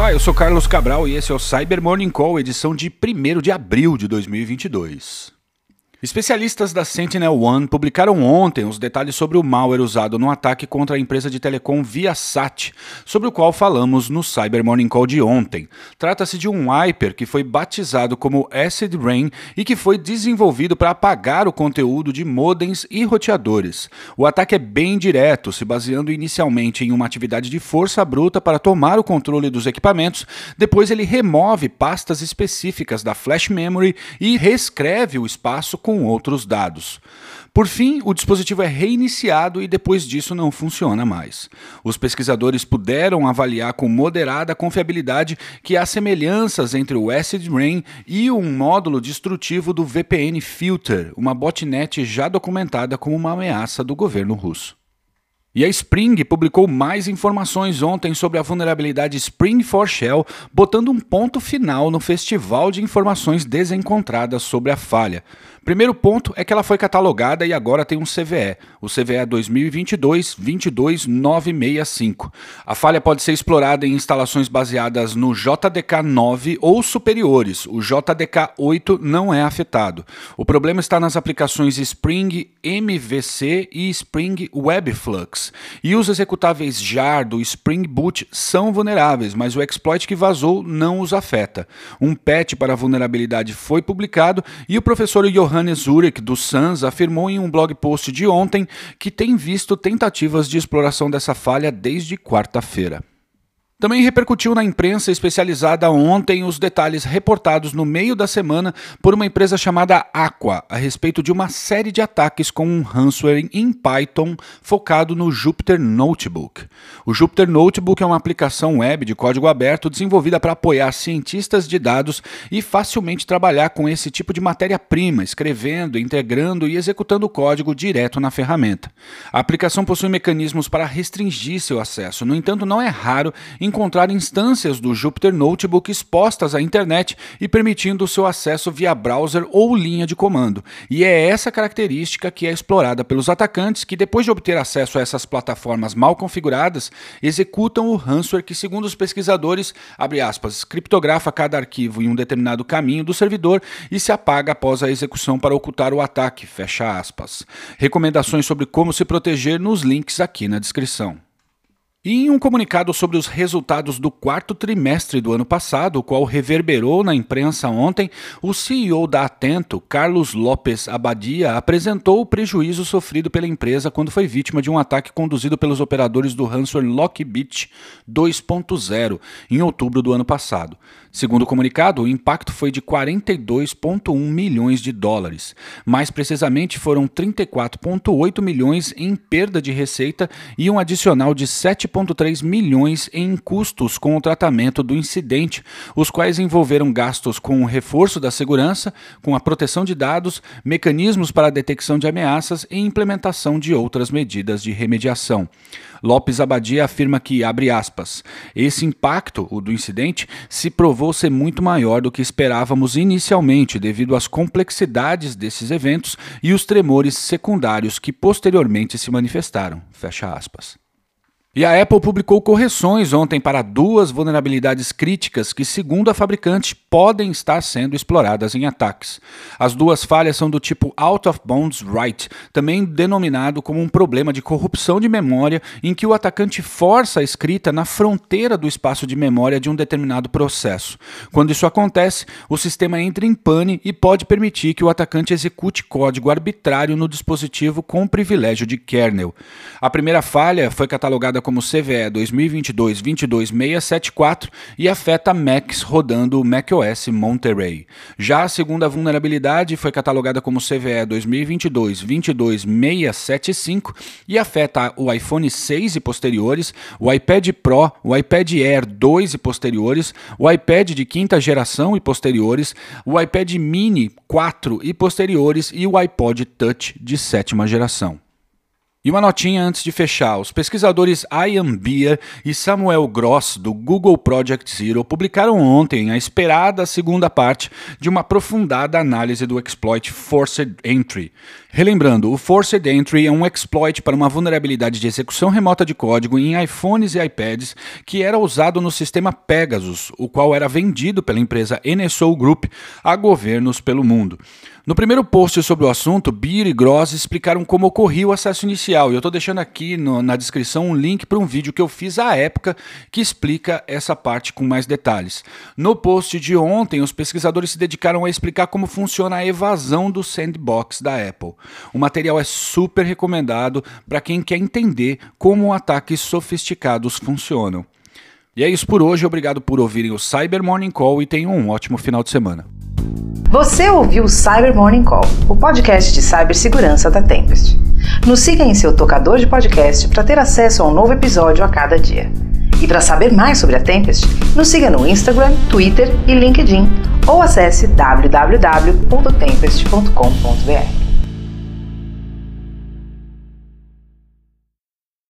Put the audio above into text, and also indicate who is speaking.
Speaker 1: Olá, eu sou Carlos Cabral e esse é o Cyber Morning Call, edição de 1 de abril de 2022. Especialistas da Sentinel-One publicaram ontem os detalhes sobre o malware usado no ataque contra a empresa de telecom Viasat, sobre o qual falamos no Cyber Morning Call de ontem. Trata-se de um wiper que foi batizado como Acid Rain e que foi desenvolvido para apagar o conteúdo de modems e roteadores. O ataque é bem direto, se baseando inicialmente em uma atividade de força bruta para tomar o controle dos equipamentos, depois ele remove pastas específicas da flash memory e reescreve o espaço outros dados. Por fim, o dispositivo é reiniciado e depois disso não funciona mais. Os pesquisadores puderam avaliar com moderada confiabilidade que há semelhanças entre o Acid Rain e um módulo destrutivo do VPN Filter, uma botnet já documentada como uma ameaça do governo russo. E a Spring publicou mais informações ontem sobre a vulnerabilidade Spring for Shell, botando um ponto final no festival de informações desencontradas sobre a falha. Primeiro ponto é que ela foi catalogada e agora tem um CVE, o CVE 2022-22965. A falha pode ser explorada em instalações baseadas no JDK 9 ou superiores. O JDK 8 não é afetado. O problema está nas aplicações Spring MVC e Spring E os executáveis JAR do Spring Boot são vulneráveis, mas o exploit que vazou não os afeta. Um patch para a vulnerabilidade foi publicado e o professor Johan Johannes Urek, do SANS, afirmou em um blog post de ontem que tem visto tentativas de exploração dessa falha desde quarta-feira. Também repercutiu na imprensa especializada ontem os detalhes reportados no meio da semana por uma empresa chamada Aqua a respeito de uma série de ataques com um ransomware em Python focado no Jupyter Notebook. O Jupyter Notebook é uma aplicação web de código aberto desenvolvida para apoiar cientistas de dados e facilmente trabalhar com esse tipo de matéria-prima, escrevendo, integrando e executando código direto na ferramenta. A aplicação possui mecanismos para restringir seu acesso, no entanto, não é raro encontrar instâncias do Jupyter Notebook expostas à internet e permitindo seu acesso via browser ou linha de comando. E é essa característica que é explorada pelos atacantes que, depois de obter acesso a essas plataformas mal configuradas, executam o ransomware que, segundo os pesquisadores, abre aspas, criptografa cada arquivo em um determinado caminho do servidor e se apaga após a execução para ocultar o ataque, fecha aspas. Recomendações sobre como se proteger nos links aqui na descrição. Em um comunicado sobre os resultados do quarto trimestre do ano passado, o qual reverberou na imprensa ontem, o CEO da Atento, Carlos Lopes Abadia, apresentou o prejuízo sofrido pela empresa quando foi vítima de um ataque conduzido pelos operadores do ransomware Lockbit 2.0 em outubro do ano passado. Segundo o comunicado, o impacto foi de 42,1 milhões de dólares. Mais precisamente, foram 34,8 milhões em perda de receita e um adicional de 7,3 milhões em custos com o tratamento do incidente, os quais envolveram gastos com o reforço da segurança, com a proteção de dados, mecanismos para a detecção de ameaças e implementação de outras medidas de remediação. Lopes Abadia afirma que, abre aspas, esse impacto, o do incidente, se provou ser muito maior do que esperávamos inicialmente devido às complexidades desses eventos e os tremores secundários que posteriormente se manifestaram. Fecha aspas. E a Apple publicou correções ontem para duas vulnerabilidades críticas que, segundo a fabricante, podem estar sendo exploradas em ataques. As duas falhas são do tipo Out of Bounds Write, também denominado como um problema de corrupção de memória, em que o atacante força a escrita na fronteira do espaço de memória de um determinado processo. Quando isso acontece, o sistema entra em pane e pode permitir que o atacante execute código arbitrário no dispositivo com privilégio de kernel. A primeira falha foi catalogada como CVE 2022-22674 e afeta Macs rodando o macOS Monterey. Já a segunda vulnerabilidade foi catalogada como CVE 2022-22675 e afeta o iPhone 6 e posteriores, o iPad Pro, o iPad Air 2 e posteriores, o iPad de quinta geração e posteriores, o iPad Mini 4 e posteriores e o iPod Touch de sétima geração. E uma notinha antes de fechar: os pesquisadores Ian Beer e Samuel Gross, do Google Project Zero, publicaram ontem a esperada segunda parte de uma aprofundada análise do exploit Forced Entry. Relembrando, o Forced Entry é um exploit para uma vulnerabilidade de execução remota de código em iPhones e iPads que era usado no sistema Pegasus, o qual era vendido pela empresa NSO Group a governos pelo mundo. No primeiro post sobre o assunto, Beer e Gross explicaram como ocorria o acesso inicial. E eu estou deixando aqui no, na descrição um link para um vídeo que eu fiz à época que explica essa parte com mais detalhes. No post de ontem, os pesquisadores se dedicaram a explicar como funciona a evasão do sandbox da Apple. O material é super recomendado para quem quer entender como ataques sofisticados funcionam. E é isso por hoje. Obrigado por ouvirem o Cyber Morning Call e tenham um ótimo final de semana.
Speaker 2: Você ouviu o Cyber Morning Call, o podcast de cibersegurança da Tempest. Nos siga em seu tocador de podcast para ter acesso a um novo episódio a cada dia. E para saber mais sobre a Tempest, nos siga no Instagram, Twitter e LinkedIn ou acesse www.tempest.com.br.